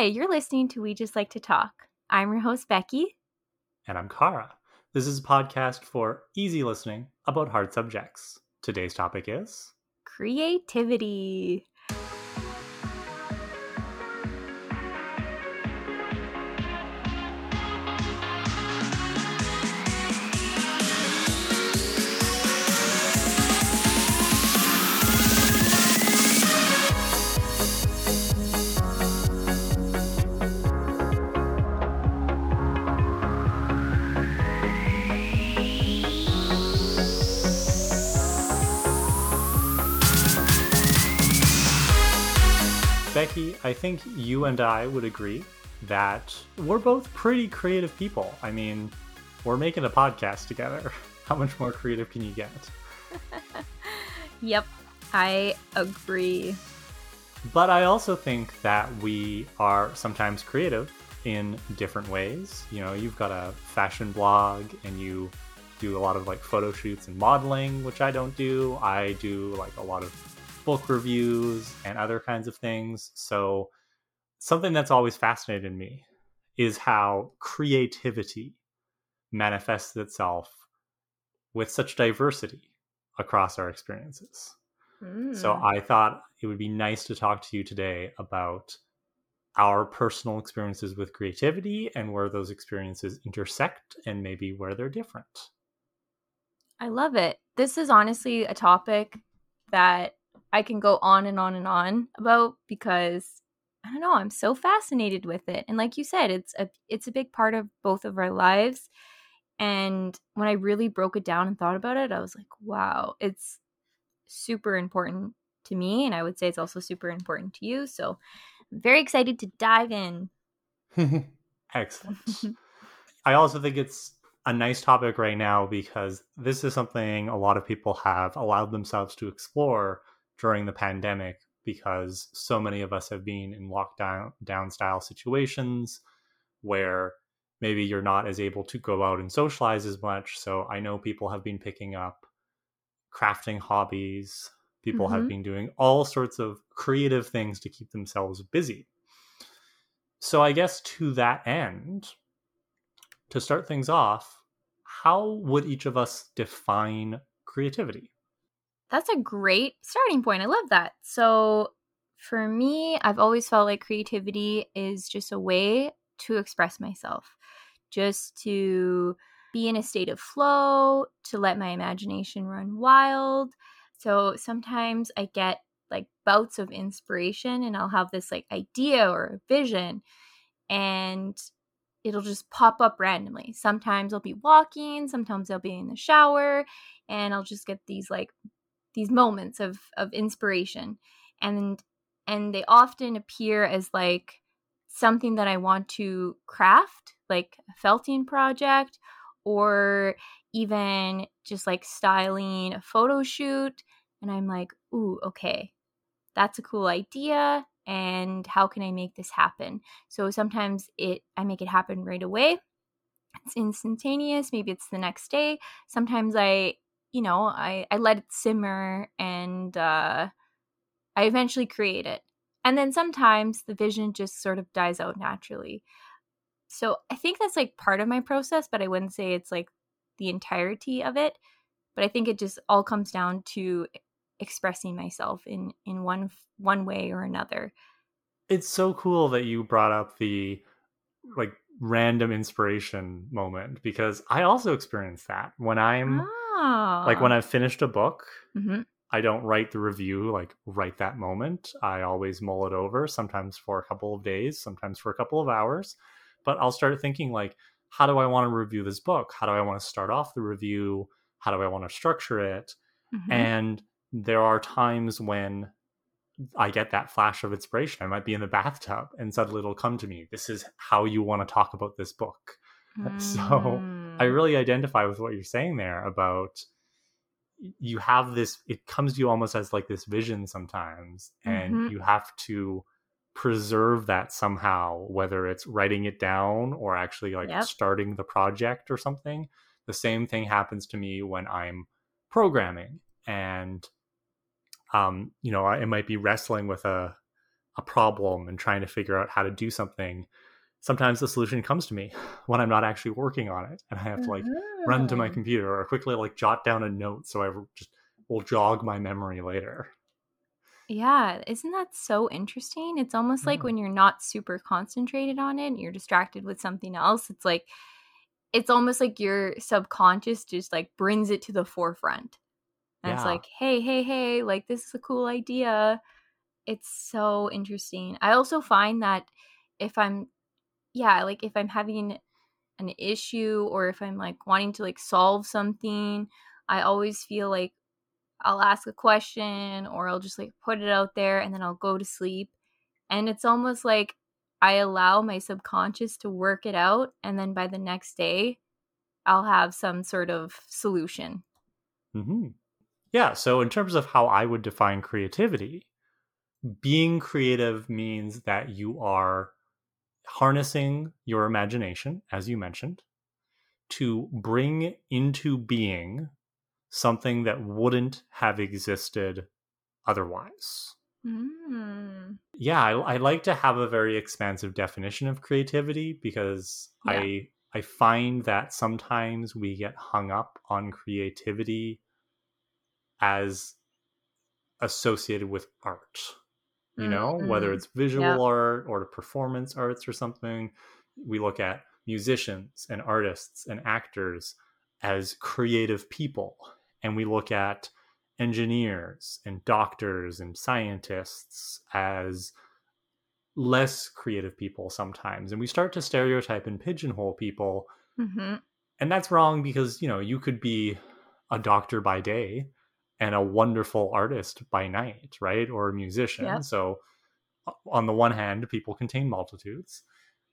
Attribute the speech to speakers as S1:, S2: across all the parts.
S1: Hi, you're listening to We Just Like to Talk. I'm your host, Becky.
S2: And I'm Kara. This is a podcast for easy listening about hard subjects. Today's topic is
S1: creativity.
S2: I think you and I would agree that we're both pretty creative people. I mean, we're making a podcast together. How much more creative can you get?
S1: yep, I agree.
S2: But I also think that we are sometimes creative in different ways. You know, you've got a fashion blog and you do a lot of like photo shoots and modeling, which I don't do. I do like a lot of book reviews and other kinds of things. So, something that's always fascinated me is how creativity manifests itself with such diversity across our experiences. Mm. So, I thought it would be nice to talk to you today about our personal experiences with creativity and where those experiences intersect and maybe where they're different.
S1: I love it. This is honestly a topic that I can go on and on and on about because I don't know, I'm so fascinated with it. And like you said, it's a it's a big part of both of our lives. And when I really broke it down and thought about it, I was like, wow, it's super important to me and I would say it's also super important to you. So I'm very excited to dive in.
S2: Excellent. I also think it's a nice topic right now because this is something a lot of people have allowed themselves to explore during the pandemic because so many of us have been in lockdown down style situations where maybe you're not as able to go out and socialize as much. So I know people have been picking up crafting hobbies. People mm-hmm. have been doing all sorts of creative things to keep themselves busy. So I guess to that end, to start things off, how would each of us define creativity?
S1: That's a great starting point. I love that. So, for me, I've always felt like creativity is just a way to express myself, just to be in a state of flow, to let my imagination run wild. So, sometimes I get like bouts of inspiration and I'll have this like idea or a vision and it'll just pop up randomly. Sometimes I'll be walking, sometimes I'll be in the shower and I'll just get these like these moments of of inspiration and and they often appear as like something that I want to craft, like a felting project or even just like styling a photo shoot and I'm like, "Ooh, okay. That's a cool idea and how can I make this happen?" So sometimes it I make it happen right away. It's instantaneous, maybe it's the next day. Sometimes I you know, I, I let it simmer and uh, I eventually create it. And then sometimes the vision just sort of dies out naturally. So I think that's like part of my process, but I wouldn't say it's like the entirety of it. But I think it just all comes down to expressing myself in in one one way or another.
S2: It's so cool that you brought up the like random inspiration moment because I also experience that when I'm ah like when I've finished a book, mm-hmm. I don't write the review like right that moment. I always mull it over, sometimes for a couple of days, sometimes for a couple of hours. But I'll start thinking like, how do I want to review this book? How do I want to start off the review? How do I want to structure it? Mm-hmm. And there are times when I get that flash of inspiration. I might be in the bathtub and suddenly it'll come to me. This is how you want to talk about this book. Mm. So I really identify with what you're saying there about you have this it comes to you almost as like this vision sometimes and mm-hmm. you have to preserve that somehow whether it's writing it down or actually like yep. starting the project or something the same thing happens to me when i'm programming and um you know i might be wrestling with a a problem and trying to figure out how to do something, sometimes the solution comes to me when I'm not actually working on it, and I have to like run to my oh. computer or quickly like jot down a note so I just will jog my memory later.
S1: Yeah, isn't that so interesting? It's almost like when you're not super concentrated on it, and you're distracted with something else. It's like it's almost like your subconscious just like brings it to the forefront. And yeah. it's like, hey, hey, hey, like this is a cool idea. It's so interesting. I also find that if I'm yeah, like if I'm having an issue or if I'm like wanting to like solve something, I always feel like I'll ask a question or I'll just like put it out there and then I'll go to sleep. And it's almost like I allow my subconscious to work it out. And then by the next day, I'll have some sort of solution.
S2: Mm-hmm. Yeah. So, in terms of how I would define creativity, being creative means that you are harnessing your imagination, as you mentioned, to bring into being something that wouldn't have existed otherwise. Mm. Yeah, I, I, like to have a very expansive definition of creativity because yeah. I I find that sometimes we get hung up on creativity as associated with art. You know, mm-hmm. whether it's visual yeah. art or performance arts or something, we look at musicians and artists and actors as creative people and we look at engineers and doctors and scientists as less creative people sometimes and we start to stereotype and pigeonhole people mm-hmm. and that's wrong because you know you could be a doctor by day and a wonderful artist by night right or a musician so on the one hand people contain multitudes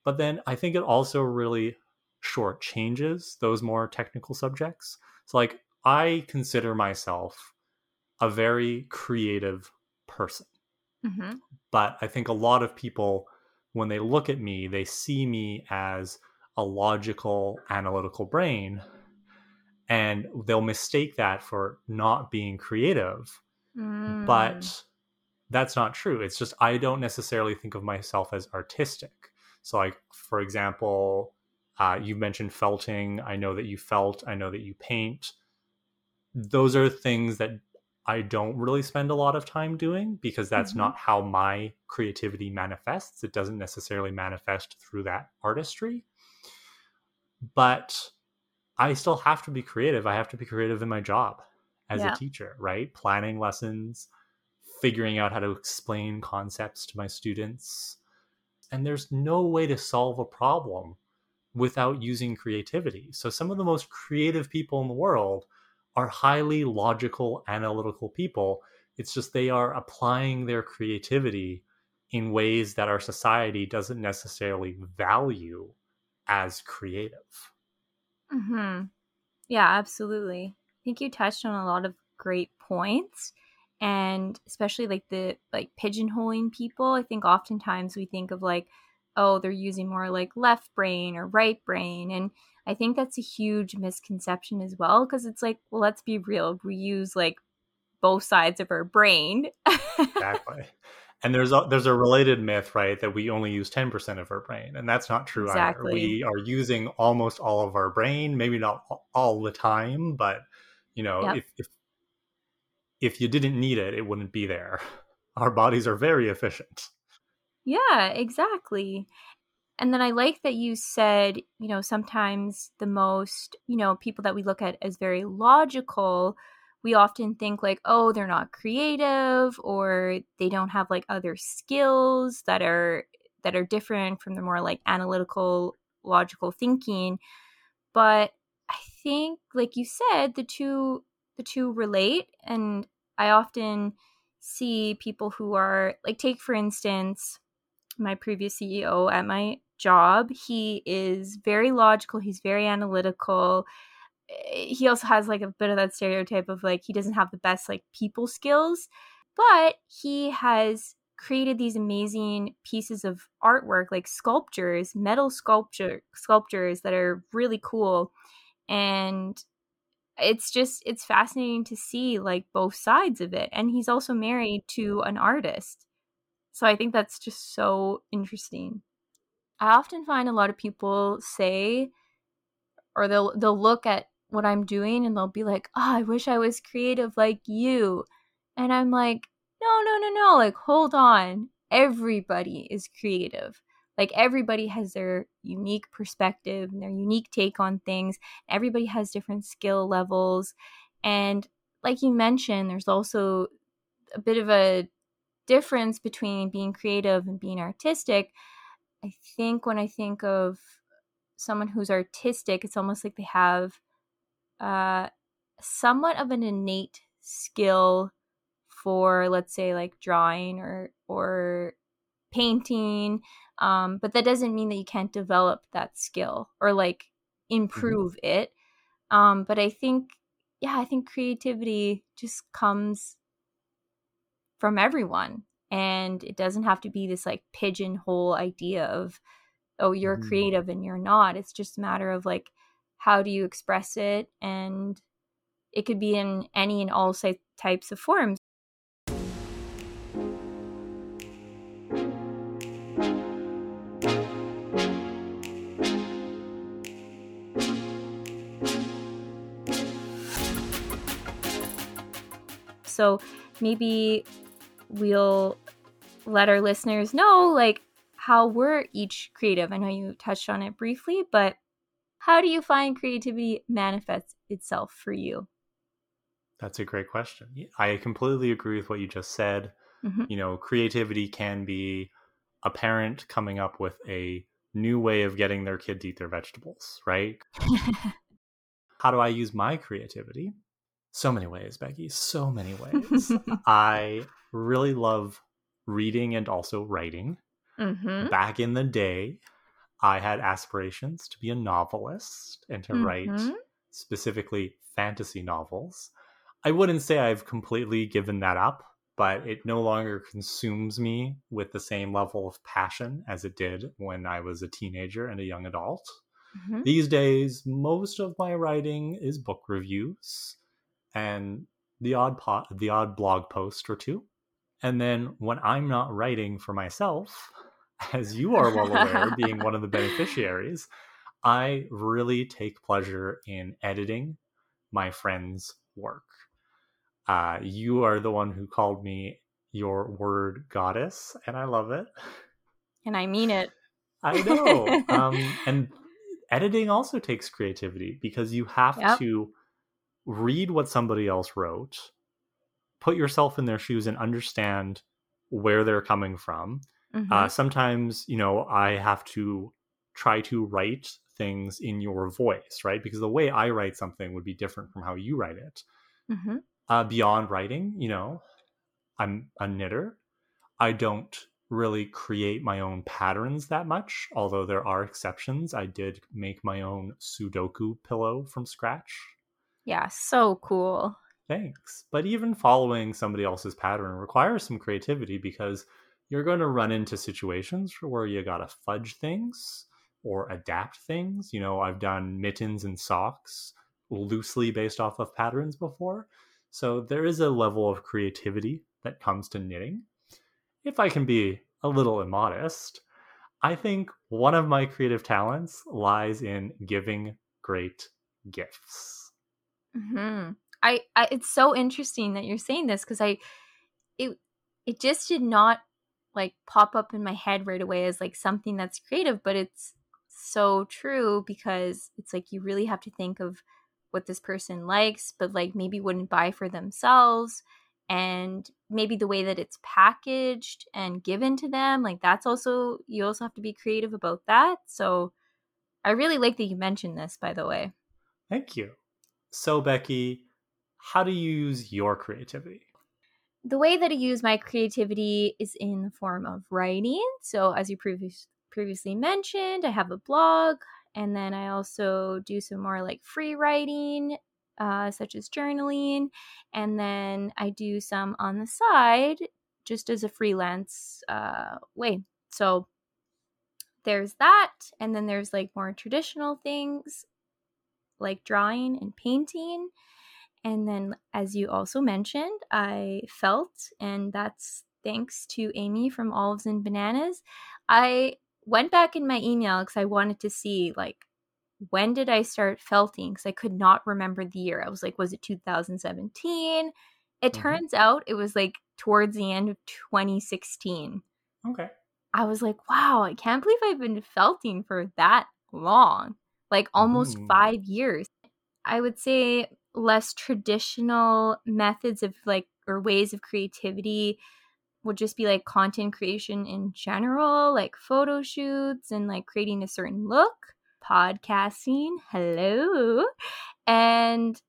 S2: but then i think it also really shortchanges those more technical subjects so like I consider myself a very creative person. Mm-hmm. But I think a lot of people, when they look at me, they see me as a logical, analytical brain, and they'll mistake that for not being creative. Mm. But that's not true. It's just I don't necessarily think of myself as artistic. So, like, for example, uh, you mentioned felting. I know that you felt, I know that you paint those are things that I don't really spend a lot of time doing because that's mm-hmm. not how my creativity manifests. It doesn't necessarily manifest through that artistry. But I still have to be creative. I have to be creative in my job as yeah. a teacher, right? Planning lessons, figuring out how to explain concepts to my students. And there's no way to solve a problem without using creativity. So some of the most creative people in the world are highly logical, analytical people. It's just they are applying their creativity in ways that our society doesn't necessarily value as creative.
S1: Hmm. Yeah, absolutely. I think you touched on a lot of great points, and especially like the like pigeonholing people. I think oftentimes we think of like, oh, they're using more like left brain or right brain, and I think that's a huge misconception as well because it's like, well, let's be real. We use like both sides of our brain.
S2: exactly. And there's a, there's a related myth, right, that we only use 10% of our brain, and that's not true exactly. either. We are using almost all of our brain, maybe not all the time, but you know, yep. if, if if you didn't need it, it wouldn't be there. Our bodies are very efficient.
S1: Yeah, exactly. And then I like that you said, you know, sometimes the most, you know, people that we look at as very logical, we often think like, oh, they're not creative or they don't have like other skills that are that are different from the more like analytical logical thinking. But I think like you said, the two the two relate and I often see people who are like take for instance my previous CEO at my job. He is very logical, he's very analytical. Eh, he also has like a bit of that stereotype of like he doesn't have the best like people skills, but he has created these amazing pieces of artwork like sculptures, metal sculpture sculptures that are really cool. And it's just it's fascinating to see like both sides of it. And he's also married to an artist. So I think that's just so interesting. I often find a lot of people say or they'll they'll look at what I'm doing and they'll be like, "Oh, I wish I was creative like you." And I'm like, "No, no, no, no. Like hold on. Everybody is creative. Like everybody has their unique perspective and their unique take on things. Everybody has different skill levels. And like you mentioned, there's also a bit of a difference between being creative and being artistic. I think when I think of someone who's artistic, it's almost like they have uh, somewhat of an innate skill for, let's say, like drawing or or painting um, but that doesn't mean that you can't develop that skill or like mm-hmm. improve mm-hmm. it um, but i think yeah i think creativity just comes from everyone and it doesn't have to be this like pigeonhole idea of oh you're mm-hmm. creative and you're not it's just a matter of like how do you express it and it could be in any and all types of forms So maybe we'll let our listeners know like how we're each creative. I know you touched on it briefly, but how do you find creativity manifests itself for you?
S2: That's a great question. I completely agree with what you just said. Mm-hmm. You know, creativity can be a parent coming up with a new way of getting their kid to eat their vegetables, right? How do I use my creativity? So many ways, Becky. So many ways. I really love reading and also writing. Mm-hmm. Back in the day, I had aspirations to be a novelist and to mm-hmm. write specifically fantasy novels. I wouldn't say I've completely given that up, but it no longer consumes me with the same level of passion as it did when I was a teenager and a young adult. Mm-hmm. These days, most of my writing is book reviews and the odd pot the odd blog post or two and then when i'm not writing for myself as you are well aware being one of the beneficiaries i really take pleasure in editing my friends work uh, you are the one who called me your word goddess and i love it
S1: and i mean it
S2: i know um, and editing also takes creativity because you have yep. to read what somebody else wrote, put yourself in their shoes and understand where they're coming from. Uh, mm-hmm. Uh, sometimes, you know, I have to try to write things in your voice, right? Because the way I write something would be different from how you write it. Mm-hmm. Uh, beyond writing, you know, I'm a knitter. I don't really create my own patterns that much, although there are exceptions. I did make my own Sudoku pillow from scratch
S1: yeah, so cool.
S2: Thanks. But even following somebody else's pattern requires some creativity because you're going to run into situations where you got to fudge things or adapt things. You know, I've done mittens and socks loosely based off of patterns before. So there is a level of creativity that comes to knitting. If I can be a little immodest, I think one of my creative talents lies in giving great gifts.
S1: Mm-hmm. I, I it's so interesting that you're saying this because I it it just did not like pop up in my head right away as like something that's creative, but it's so true because it's like you really have to think of what this person likes, but like maybe wouldn't buy for themselves and maybe the way that it's packaged and given to them like that's also you also have to be creative about that so i really like that you mentioned this by the way
S2: thank you so, Becky, how do you use your creativity?
S1: The way that I use my creativity is in the form of writing. So, as you previous, previously mentioned, I have a blog, and then I also do some more like free writing, uh, such as journaling, and then I do some on the side just as a freelance uh, way. So, there's that, and then there's like more traditional things like drawing and painting. And then, as you also mentioned, I felt, and that's thanks to Amy from Olives and Bananas. I went back in my email because I wanted to see like when did I start felting because I could not remember the year. I was like, was it 2017? It mm-hmm. turns out it was like towards the end of 2016.
S2: Okay.
S1: I was like, wow, I can't believe I've been felting for that long, like almost mm. five years. I would say less traditional methods of like or ways of creativity would just be like content creation in general, like photo shoots and like creating a certain look, podcasting, hello, and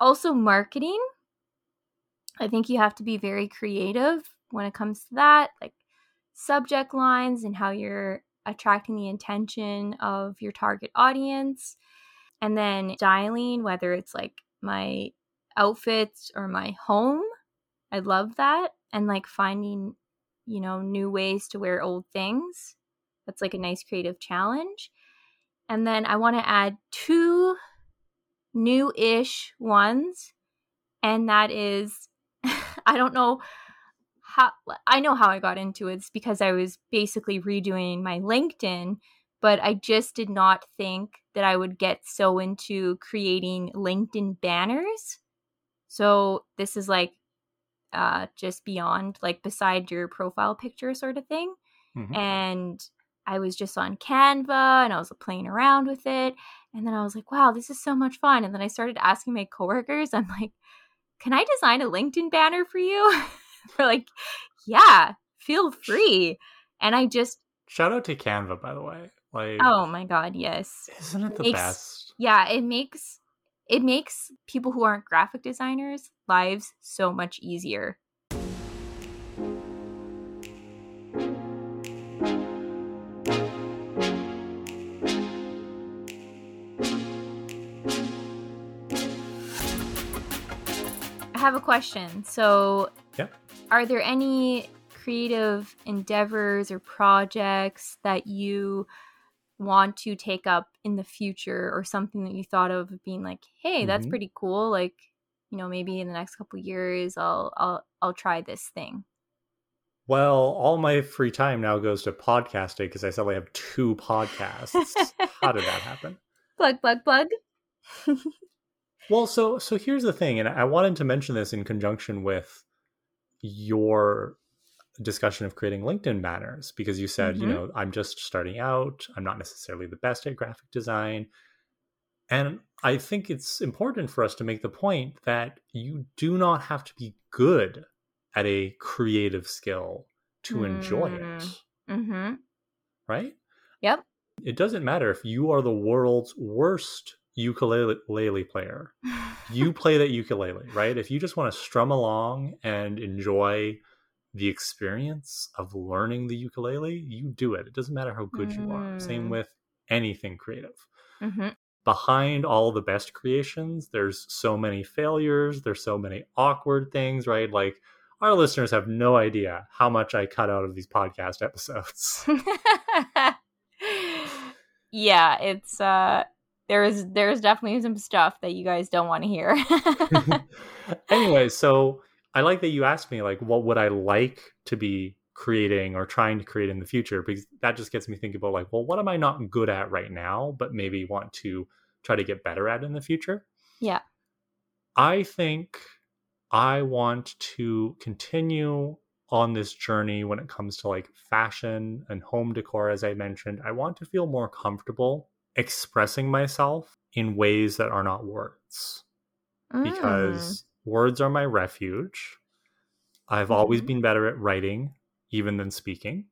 S1: also marketing. I think you have to be very creative when it comes to that, like subject lines and how you're attracting the attention of your target audience. And then dialing, whether it's like my outfits or my home. I love that. And like finding, you know, new ways to wear old things. That's like a nice creative challenge. And then I want to add two new ish ones. And that is, I don't know how, I know how I got into it. It's because I was basically redoing my LinkedIn but I just did not think that I would get so into creating LinkedIn banners. So this is like uh just beyond like beside your profile picture sort of thing. Mm-hmm. And I was just on Canva and I was playing around with it. And then I was like, wow, this is so much fun. And then I started asking my coworkers, I'm like, can I design a LinkedIn banner for you? They're like, yeah, feel free. And I just
S2: shout out to Canva, by the way. Like
S1: Oh my god, yes.
S2: Isn't it the makes, best?
S1: Yeah, it makes it makes people who aren't graphic designers lives so much easier. I have a question. So,
S2: yeah.
S1: are there any creative endeavors or projects that you want to take up in the future or something that you thought of being like hey mm-hmm. that's pretty cool like you know maybe in the next couple years i'll i'll i'll try this thing.
S2: Well all my free time now goes to podcasting because i suddenly have two podcasts. How did that happen?
S1: Plug plug plug.
S2: Well so so here's the thing and i wanted to mention this in conjunction with your discussion of creating LinkedIn banners because you said, mm-hmm. you know, I'm just starting out. I'm not necessarily the best at graphic design. And I think it's important for us to make the point that you do not have to be good at a creative skill to mm. enjoy it.
S1: Mm-hmm. mm-hmm.
S2: Right?
S1: Yep.
S2: It doesn't matter if you are the world's worst ukulele player. you play that ukulele, right? If you just want to strum along and enjoy the experience of learning the ukulele, you do it. It doesn't matter how good mm. you are. Same mm. with anything creative.
S1: Mm-hmm.
S2: Behind all the best creations, there's so many failures, there's so many awkward things, right? Like our listeners have no idea how much I cut out of these podcast episodes.
S1: yeah, it's uh there's there's definitely some stuff that you guys don't want to hear.
S2: anyway, so I like that you asked me like what would I like to be creating or trying to create in the future because that just gets me thinking about like well what am I not good at right now but maybe want to try to get better at in the future.
S1: Yeah.
S2: I think I want to continue on this journey when it comes to like fashion and home decor as I mentioned. I want to feel more comfortable expressing myself in ways that are not words. Mm. Because words are my refuge. I've mm-hmm. always been better at writing even than speaking.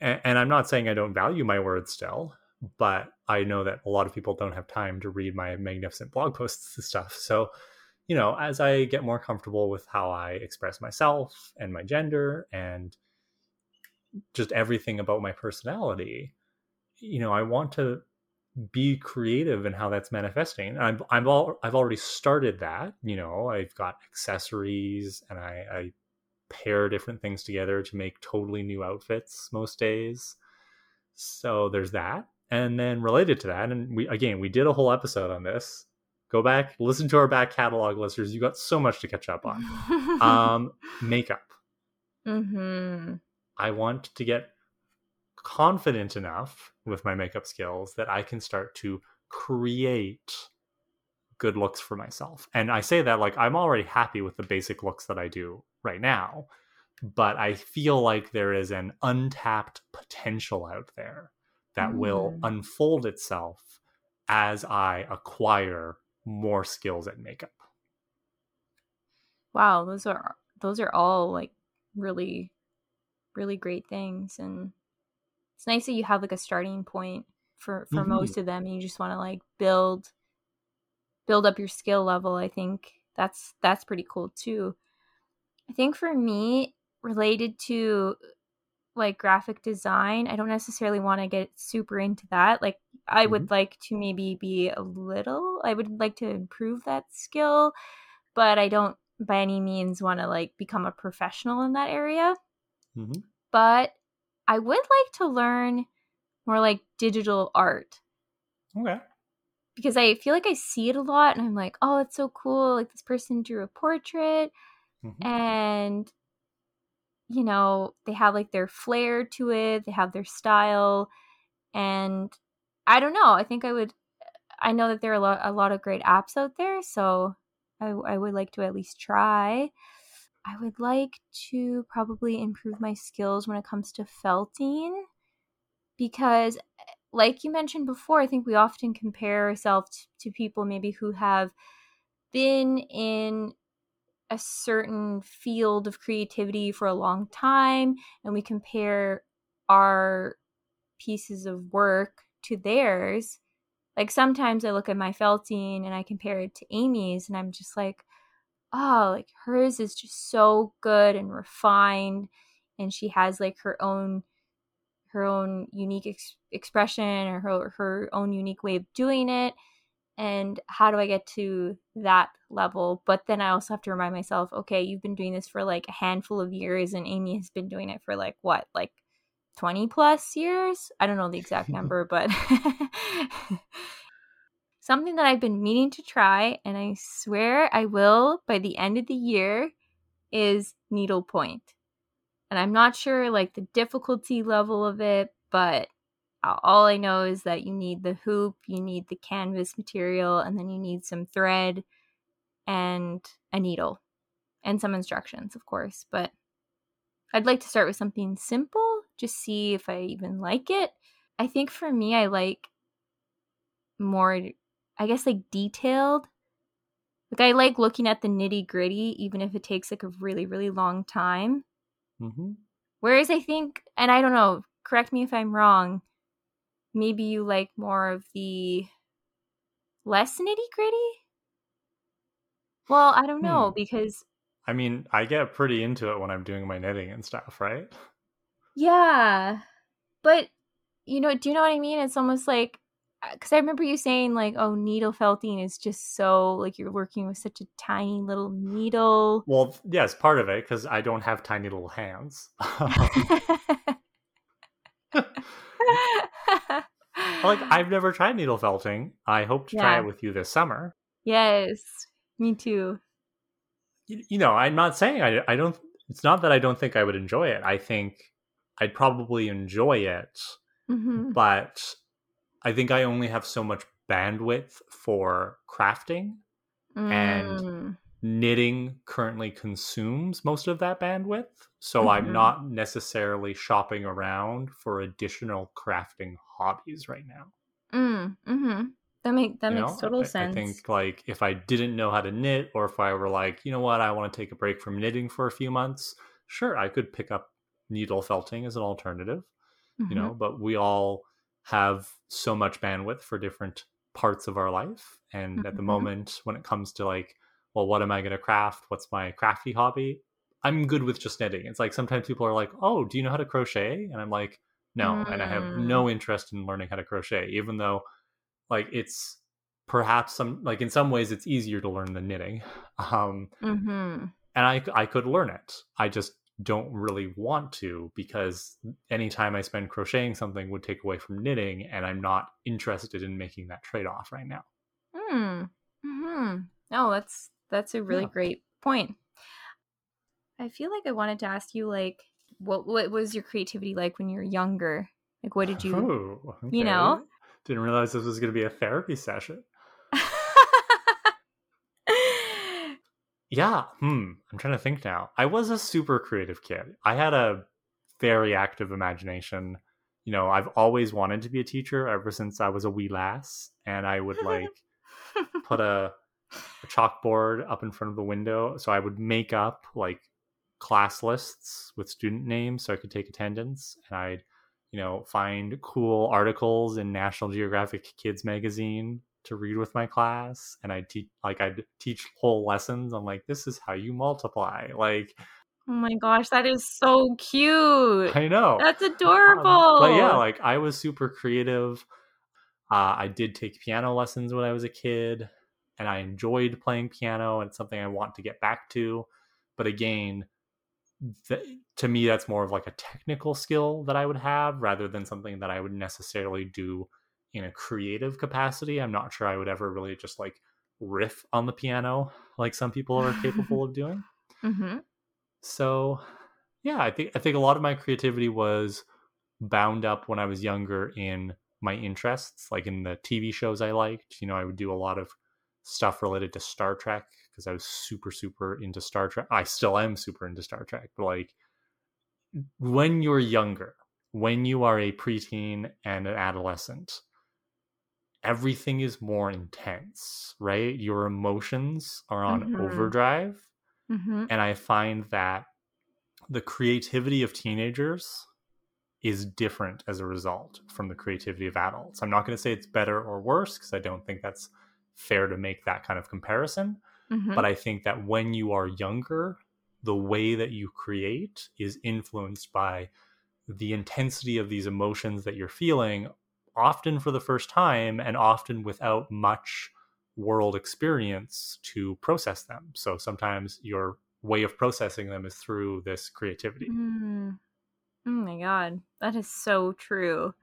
S2: And, and, I'm not saying I don't value my words still, but I know that a lot of people don't have time to read my magnificent blog posts and stuff. So, you know, as I get more comfortable with how I express myself and my gender and just everything about my personality, you know, I want to be creative in how that's manifesting. I've I've all I've already started that. You know, I've got accessories and I, I pair different things together to make totally new outfits most days. So there's that. And then related to that, and we again we did a whole episode on this. Go back, listen to our back catalog listeners. You got so much to catch up on. um, makeup. Mm-hmm. I want to get confident enough with my makeup skills that I can start to create good looks for myself. And I say that like I'm already happy with the basic looks that I do right now, but I feel like there is an untapped potential out there that mm. will unfold itself as I acquire more skills at makeup.
S1: Wow, those are those are all like really really great things and it's nice that you have like a starting point for for mm-hmm. most of them and you just want to like build build up your skill level i think that's that's pretty cool too i think for me related to like graphic design i don't necessarily want to get super into that like i mm-hmm. would like to maybe be a little i would like to improve that skill but i don't by any means want to like become a professional in that area mm-hmm. but I would like to learn more like digital art.
S2: Okay.
S1: Because I feel like I see it a lot and I'm like, oh, it's so cool. Like this person drew a portrait mm-hmm. and, you know, they have like their flair to it, they have their style. And I don't know. I think I would, I know that there are a lot, a lot of great apps out there. So I, I would like to at least try. I would like to probably improve my skills when it comes to felting because like you mentioned before, I think we often compare ourselves to people maybe who have been in a certain field of creativity for a long time and we compare our pieces of work to theirs. Like sometimes I look at my felting and I compare it to Amy's and I'm just like, oh, like hers is just so good and refined and she has like her own her own unique ex- expression or her her own unique way of doing it and how do I get to that level? But then I also have to remind myself, okay, you've been doing this for like a handful of years and Amy has been doing it for like what? Like 20 plus years? I don't know the exact number, but something that I've been meaning to try, and I swear I will by the end of the year, is needlepoint. And I'm not sure like the difficulty level of it, but all I know is that you need the hoop, you need the canvas material, and then you need some thread and a needle and some instructions, of course. But I'd like to start with something simple, just see if I even like it. I think for me, I like more I guess like detailed. Like I like looking at the nitty gritty, even if it takes like a really really long time. Mm-hmm. Whereas I think, and I don't know, correct me if I'm wrong. Maybe you like more of the less nitty gritty. Well, I don't know hmm. because.
S2: I mean, I get pretty into it when I'm doing my knitting and stuff, right?
S1: Yeah, but you know, do you know what I mean? It's almost like because I remember you saying like, "Oh, needle felting is just so like you're working with such a tiny little needle."
S2: Well, yes, part of it because I don't have tiny little hands. like I've never tried needle felting. I hope to yeah. try it with you this summer.
S1: Yes, me too.
S2: You, you know, I'm not saying I I don't. It's not that I don't think I would enjoy it. I think I'd probably enjoy it, mm-hmm. but I think I only have so much bandwidth for crafting mm. and knitting currently consumes most of that bandwidth. So mm-hmm. I'm not necessarily shopping around for additional crafting hobbies right now.
S1: Mm, hmm That make that you makes know? total
S2: I,
S1: sense.
S2: I think like if I didn't know how to knit, or if I were like, you know what, I want to take a break from knitting for a few months, sure, I could pick up needle felting as an alternative. Mm-hmm. You know, but we all have so much bandwidth for different parts of our life. And mm-hmm. at the mm-hmm. moment, when it comes to like, well, what am I going to craft? What's my crafty hobby? I'm good with just knitting. It's like sometimes people are like, oh, do you know how to crochet? And I'm like, no. Mm. And I have no mm. interest in learning how to crochet, even though like it's perhaps some like in some ways it's easier to learn than knitting. Um, mm-hmm. And I, I could learn it. I just don't really want to because any time I spend crocheting something would take away from knitting, and I'm not interested in making that trade off right now.
S1: Hmm. Hmm. No, that's that's a really yeah. great point. I feel like I wanted to ask you like what what was your creativity like when you were younger? Like what did you oh, okay. you know?
S2: Didn't realize this was going to be a therapy session. Yeah, hmm. I'm trying to think now. I was a super creative kid. I had a very active imagination. You know, I've always wanted to be a teacher ever since I was a wee lass, and I would like put a, a chalkboard up in front of the window. So I would make up like class lists with student names so I could take attendance, and I'd you know find cool articles in National Geographic Kids magazine to read with my class and I'd teach like I'd teach whole lessons on like this is how you multiply like
S1: Oh my gosh, that is so cute.
S2: I know.
S1: That's adorable. Um,
S2: but yeah, like I was super creative. Uh, I did take piano lessons when I was a kid and I enjoyed playing piano and it's something I want to get back to. But again, th- to me, that's more of like a technical skill that I would have rather than something that I would necessarily do in a creative capacity. I'm not sure I would ever really just like riff on the piano like some people are capable of doing. Mm-hmm. So, yeah, I think I think a lot of my creativity was bound up when I was younger in my interests, like in the TV shows I liked. You know, I would do a lot of stuff related to Star Trek because I was super super into Star Trek. I still am super into Star Trek, but like when you're younger, when you are a preteen and an adolescent, everything is more intense, right? Your emotions are on mm-hmm. overdrive. Mm-hmm. And I find that the creativity of teenagers is different as a result from the creativity of adults. I'm not going to say it's better or worse because I don't think that's fair to make that kind of comparison. Mm-hmm. But I think that when you are younger, the way that you create is influenced by the intensity of these emotions that you're feeling often for the first time and often without much world experience to process them. So sometimes your way of processing them is through this creativity.
S1: Mm. Oh my god, that is so true.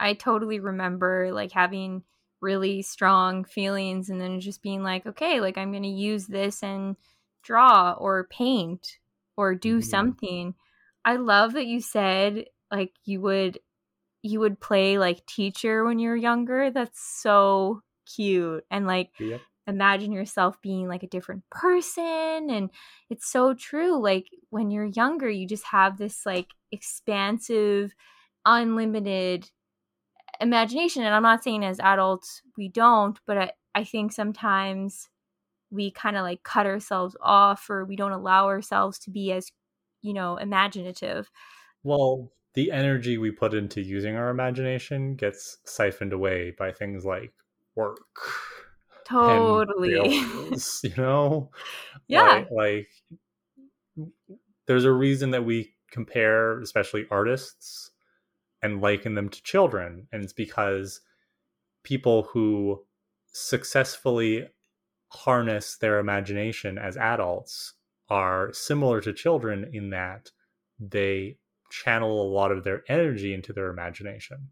S1: I totally remember like having really strong feelings and then just being like, okay, like I'm going to use this and draw or paint or do mm-hmm. something. I love that you said like you would you would play like teacher when you were younger. That's so cute. And like yeah. imagine yourself being like a different person and it's so true. Like when you're younger, you just have this like expansive unlimited imagination and I'm not saying as adults we don't, but I I think sometimes we kind of like cut ourselves off or we don't allow ourselves to be as you know imaginative
S2: well the energy we put into using our imagination gets siphoned away by things like work
S1: totally.
S2: bills, you know?
S1: Yeah.
S2: Like, like there's a reason that we compare especially artists and liken them to children and it's because people who successfully harness their imagination as adults are similar to children in that they channel a lot of their energy into their imagination.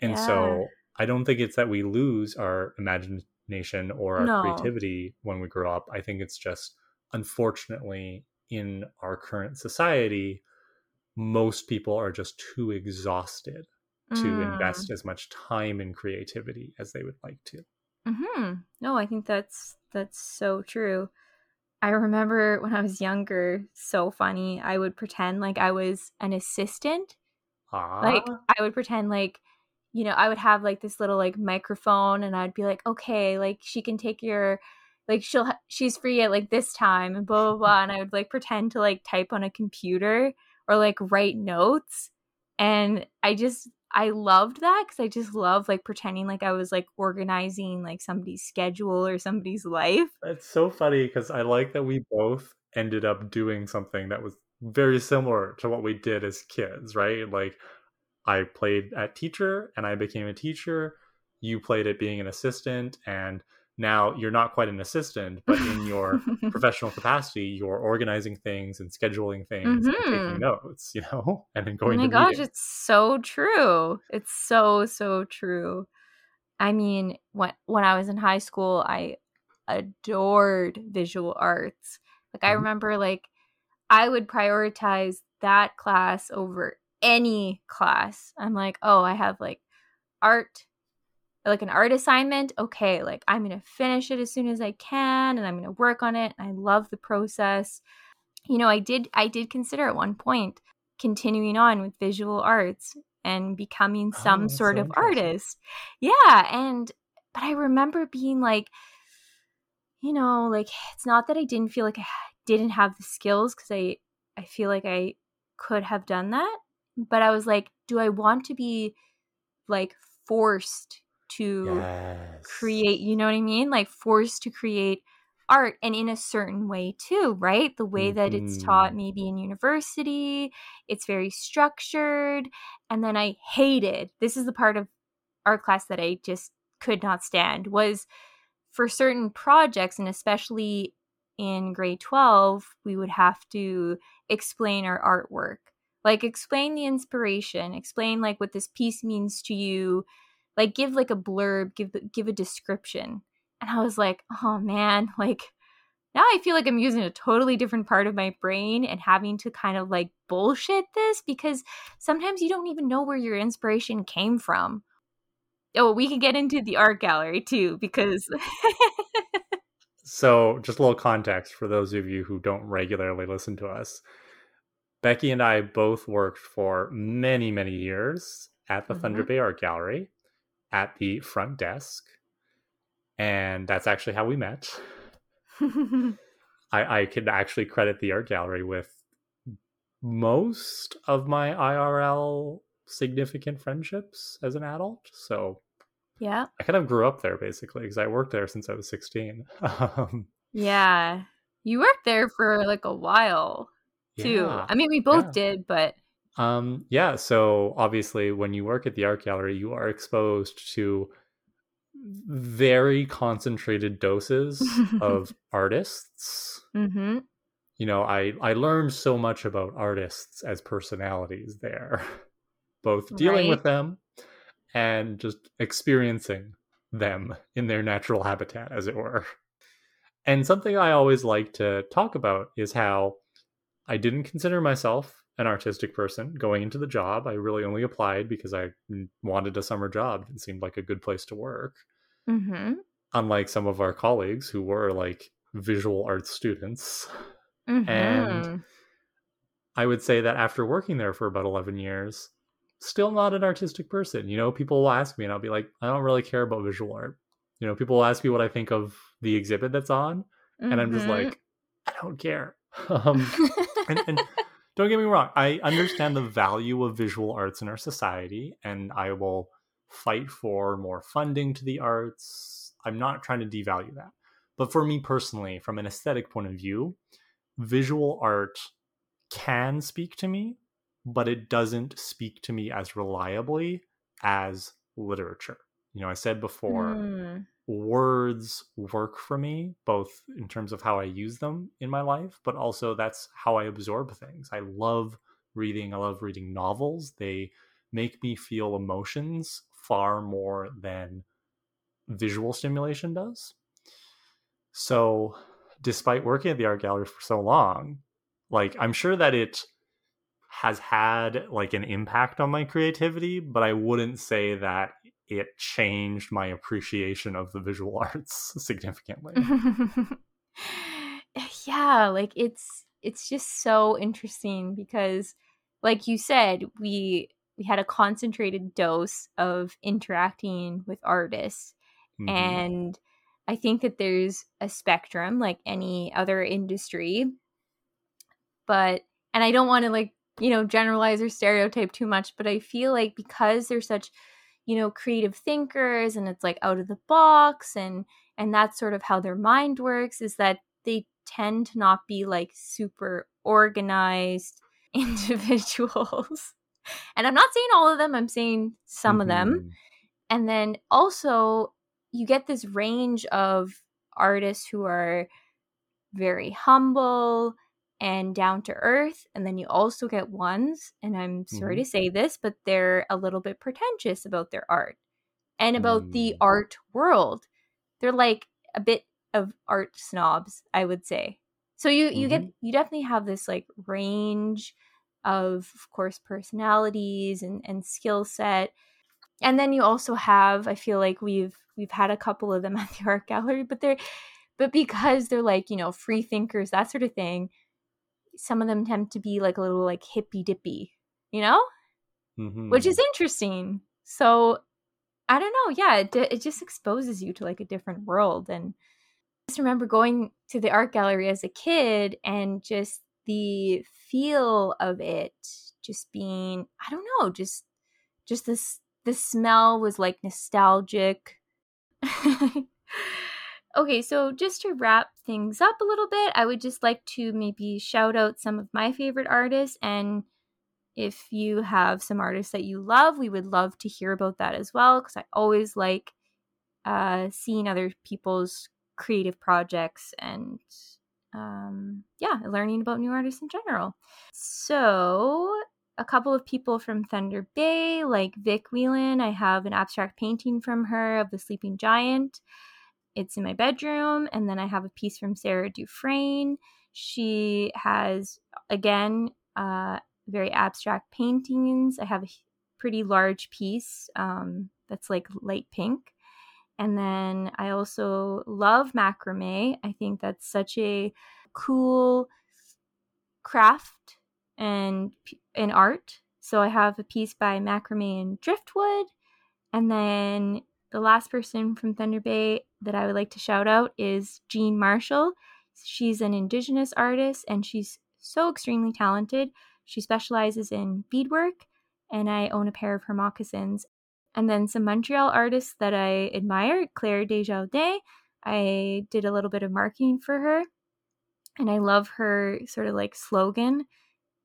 S2: And yeah. so I don't think it's that we lose our imagination or our no. creativity when we grow up. I think it's just unfortunately in our current society, most people are just too exhausted to mm. invest as much time in creativity as they would like to.
S1: Mm-hmm. No, I think that's that's so true. I remember when I was younger, so funny. I would pretend like I was an assistant. Aww. Like I would pretend like, you know, I would have like this little like microphone, and I'd be like, okay, like she can take your, like she'll ha- she's free at like this time, and blah blah blah. and I would like pretend to like type on a computer or like write notes, and I just I loved that because I just love like pretending like I was like organizing like somebody's schedule or somebody's life.
S2: It's so funny because I like that we both ended up doing something that was very similar to what we did as kids, right? Like I played at teacher and I became a teacher. You played at being an assistant and now you're not quite an assistant but in your professional capacity you're organizing things and scheduling things mm-hmm. and taking mm-hmm. notes you know and then going
S1: oh my gosh meetings. it's so true it's so so true i mean when when i was in high school i adored visual arts like i mm-hmm. remember like I would prioritize that class over any class. I'm like, oh, I have like art, like an art assignment. Okay, like I'm going to finish it as soon as I can and I'm going to work on it. I love the process. You know, I did I did consider at one point continuing on with visual arts and becoming oh, some oh, sort so of artist. Yeah, and but I remember being like you know, like it's not that I didn't feel like I didn't have the skills cuz I I feel like I could have done that, but I was like, do I want to be like forced to yes. create, you know what I mean? Like forced to create art and in a certain way too, right? The way that mm-hmm. it's taught mm-hmm. maybe in university, it's very structured. And then I hated this is the part of art class that I just could not stand was for certain projects and especially in grade 12 we would have to explain our artwork like explain the inspiration explain like what this piece means to you like give like a blurb give give a description and I was like, oh man, like now I feel like I'm using a totally different part of my brain and having to kind of like bullshit this because sometimes you don't even know where your inspiration came from. Oh, we can get into the art gallery too because.
S2: so, just a little context for those of you who don't regularly listen to us. Becky and I both worked for many, many years at the mm-hmm. Thunder Bay Art Gallery at the front desk and that's actually how we met. I, I could actually credit the art gallery with most of my IRL significant friendships as an adult. So,
S1: yeah,
S2: I kind of grew up there basically because I worked there since I was 16.
S1: um, yeah, you worked there for like a while too. Yeah, I mean, we both yeah. did, but.
S2: Um, yeah, so obviously, when you work at the art gallery, you are exposed to very concentrated doses of artists.
S1: Mm-hmm.
S2: You know, I I learned so much about artists as personalities there, both dealing right. with them and just experiencing them in their natural habitat, as it were. And something I always like to talk about is how I didn't consider myself an artistic person going into the job. I really only applied because I wanted a summer job. It seemed like a good place to work.
S1: Mm-hmm.
S2: Unlike some of our colleagues who were like visual arts students.
S1: Mm-hmm.
S2: And I would say that after working there for about 11 years, still not an artistic person. You know, people will ask me and I'll be like, I don't really care about visual art. You know, people will ask me what I think of the exhibit that's on. Mm-hmm. And I'm just mm-hmm. like, I don't care. um, and, and don't get me wrong, I understand the value of visual arts in our society, and I will fight for more funding to the arts. I'm not trying to devalue that. But for me personally, from an aesthetic point of view, visual art can speak to me, but it doesn't speak to me as reliably as literature. You know, I said before, mm. Words work for me, both in terms of how I use them in my life, but also that's how I absorb things. I love reading, I love reading novels. They make me feel emotions far more than visual stimulation does. So, despite working at the art gallery for so long, like I'm sure that it has had like an impact on my creativity, but I wouldn't say that it changed my appreciation of the visual arts significantly.
S1: yeah, like it's it's just so interesting because like you said, we we had a concentrated dose of interacting with artists mm-hmm. and i think that there's a spectrum like any other industry but and i don't want to like you know generalize or stereotype too much but i feel like because they're such you know creative thinkers and it's like out of the box and and that's sort of how their mind works is that they tend to not be like super organized individuals and I'm not saying all of them, I'm saying some mm-hmm. of them. Mm-hmm. And then also, you get this range of artists who are very humble and down to earth. And then you also get ones, and I'm sorry mm-hmm. to say this, but they're a little bit pretentious about their art and about mm. the art world. They're like a bit of art snobs, I would say. So you you mm-hmm. get you definitely have this like range of of course personalities and and skill set. And then you also have I feel like we've we've had a couple of them at the art gallery, but they're but because they're like, you know, free thinkers, that sort of thing, some of them tend to be like a little like hippy dippy, you know? Mm-hmm. Which is interesting. So I don't know. Yeah, it, it just exposes you to like a different world. And I just remember going to the art gallery as a kid and just the feel of it just being, I don't know, just, just this, the smell was like nostalgic. okay, so just to wrap things up a little bit, I would just like to maybe shout out some of my favorite artists and if you have some artists that you love, we would love to hear about that as well because I always like uh, seeing other people's creative projects and um, yeah, learning about new artists in general. So, a couple of people from Thunder Bay, like Vic Whelan, I have an abstract painting from her of the sleeping giant. It's in my bedroom. And then I have a piece from Sarah Dufresne. She has, again, uh, very abstract paintings. I have a pretty large piece um, that's like light pink. And then I also love macrame. I think that's such a cool craft and an art. So I have a piece by macrame and driftwood. And then the last person from Thunder Bay that I would like to shout out is Jean Marshall. She's an indigenous artist and she's so extremely talented. She specializes in beadwork, and I own a pair of her moccasins. And then some Montreal artists that I admire, Claire Desjardins. I did a little bit of marketing for her, and I love her sort of like slogan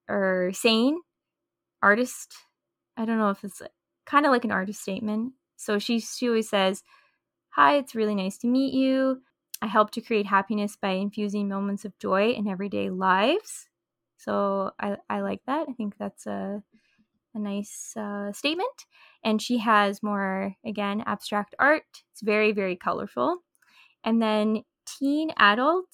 S1: or saying, artist. I don't know if it's kind of like an artist statement. So she she always says, "Hi, it's really nice to meet you. I help to create happiness by infusing moments of joy in everyday lives." So I, I like that. I think that's a, a nice uh, statement. And she has more, again, abstract art. It's very, very colorful. And then teen adult.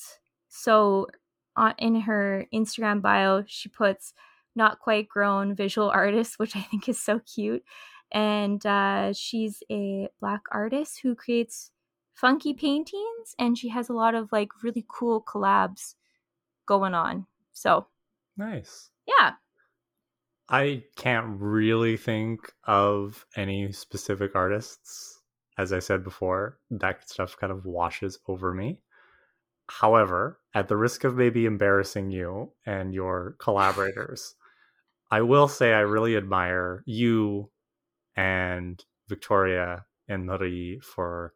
S1: So on, in her Instagram bio, she puts not quite grown visual artist, which I think is so cute. And uh, she's a black artist who creates funky paintings and she has a lot of like really cool collabs going on. So
S2: Nice.
S1: Yeah.
S2: I can't really think of any specific artists. As I said before, that stuff kind of washes over me. However, at the risk of maybe embarrassing you and your collaborators, I will say I really admire you and Victoria and Marie for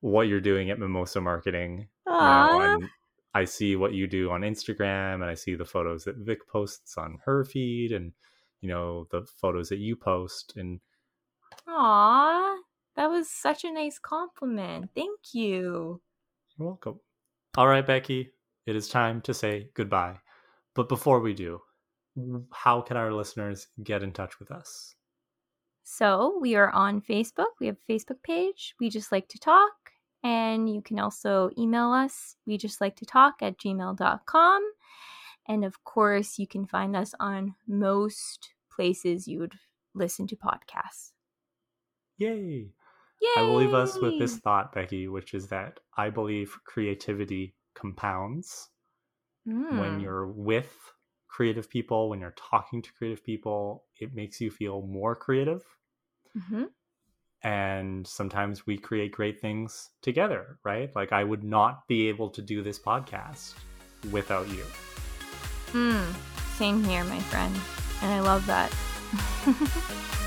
S2: what you're doing at Mimosa Marketing. And I see what you do on Instagram and I see the photos that Vic posts on her feed and you know the photos that you post and
S1: Aw, that was such a nice compliment. Thank you.
S2: You're welcome. All right, Becky, it is time to say goodbye. But before we do, how can our listeners get in touch with us?
S1: So, we are on Facebook. We have a Facebook page. We just like to talk. And you can also email us. We just like to talk at gmail.com. And of course, you can find us on most places you would listen to podcasts.
S2: Yay! Yay! I will leave us with this thought, Becky, which is that I believe creativity compounds mm. when you're with creative people, when you're talking to creative people, it makes you feel more creative. Mm-hmm and sometimes we create great things together, right? Like I would not be able to do this podcast without you.
S1: Hmm. Same here, my friend. And I love that.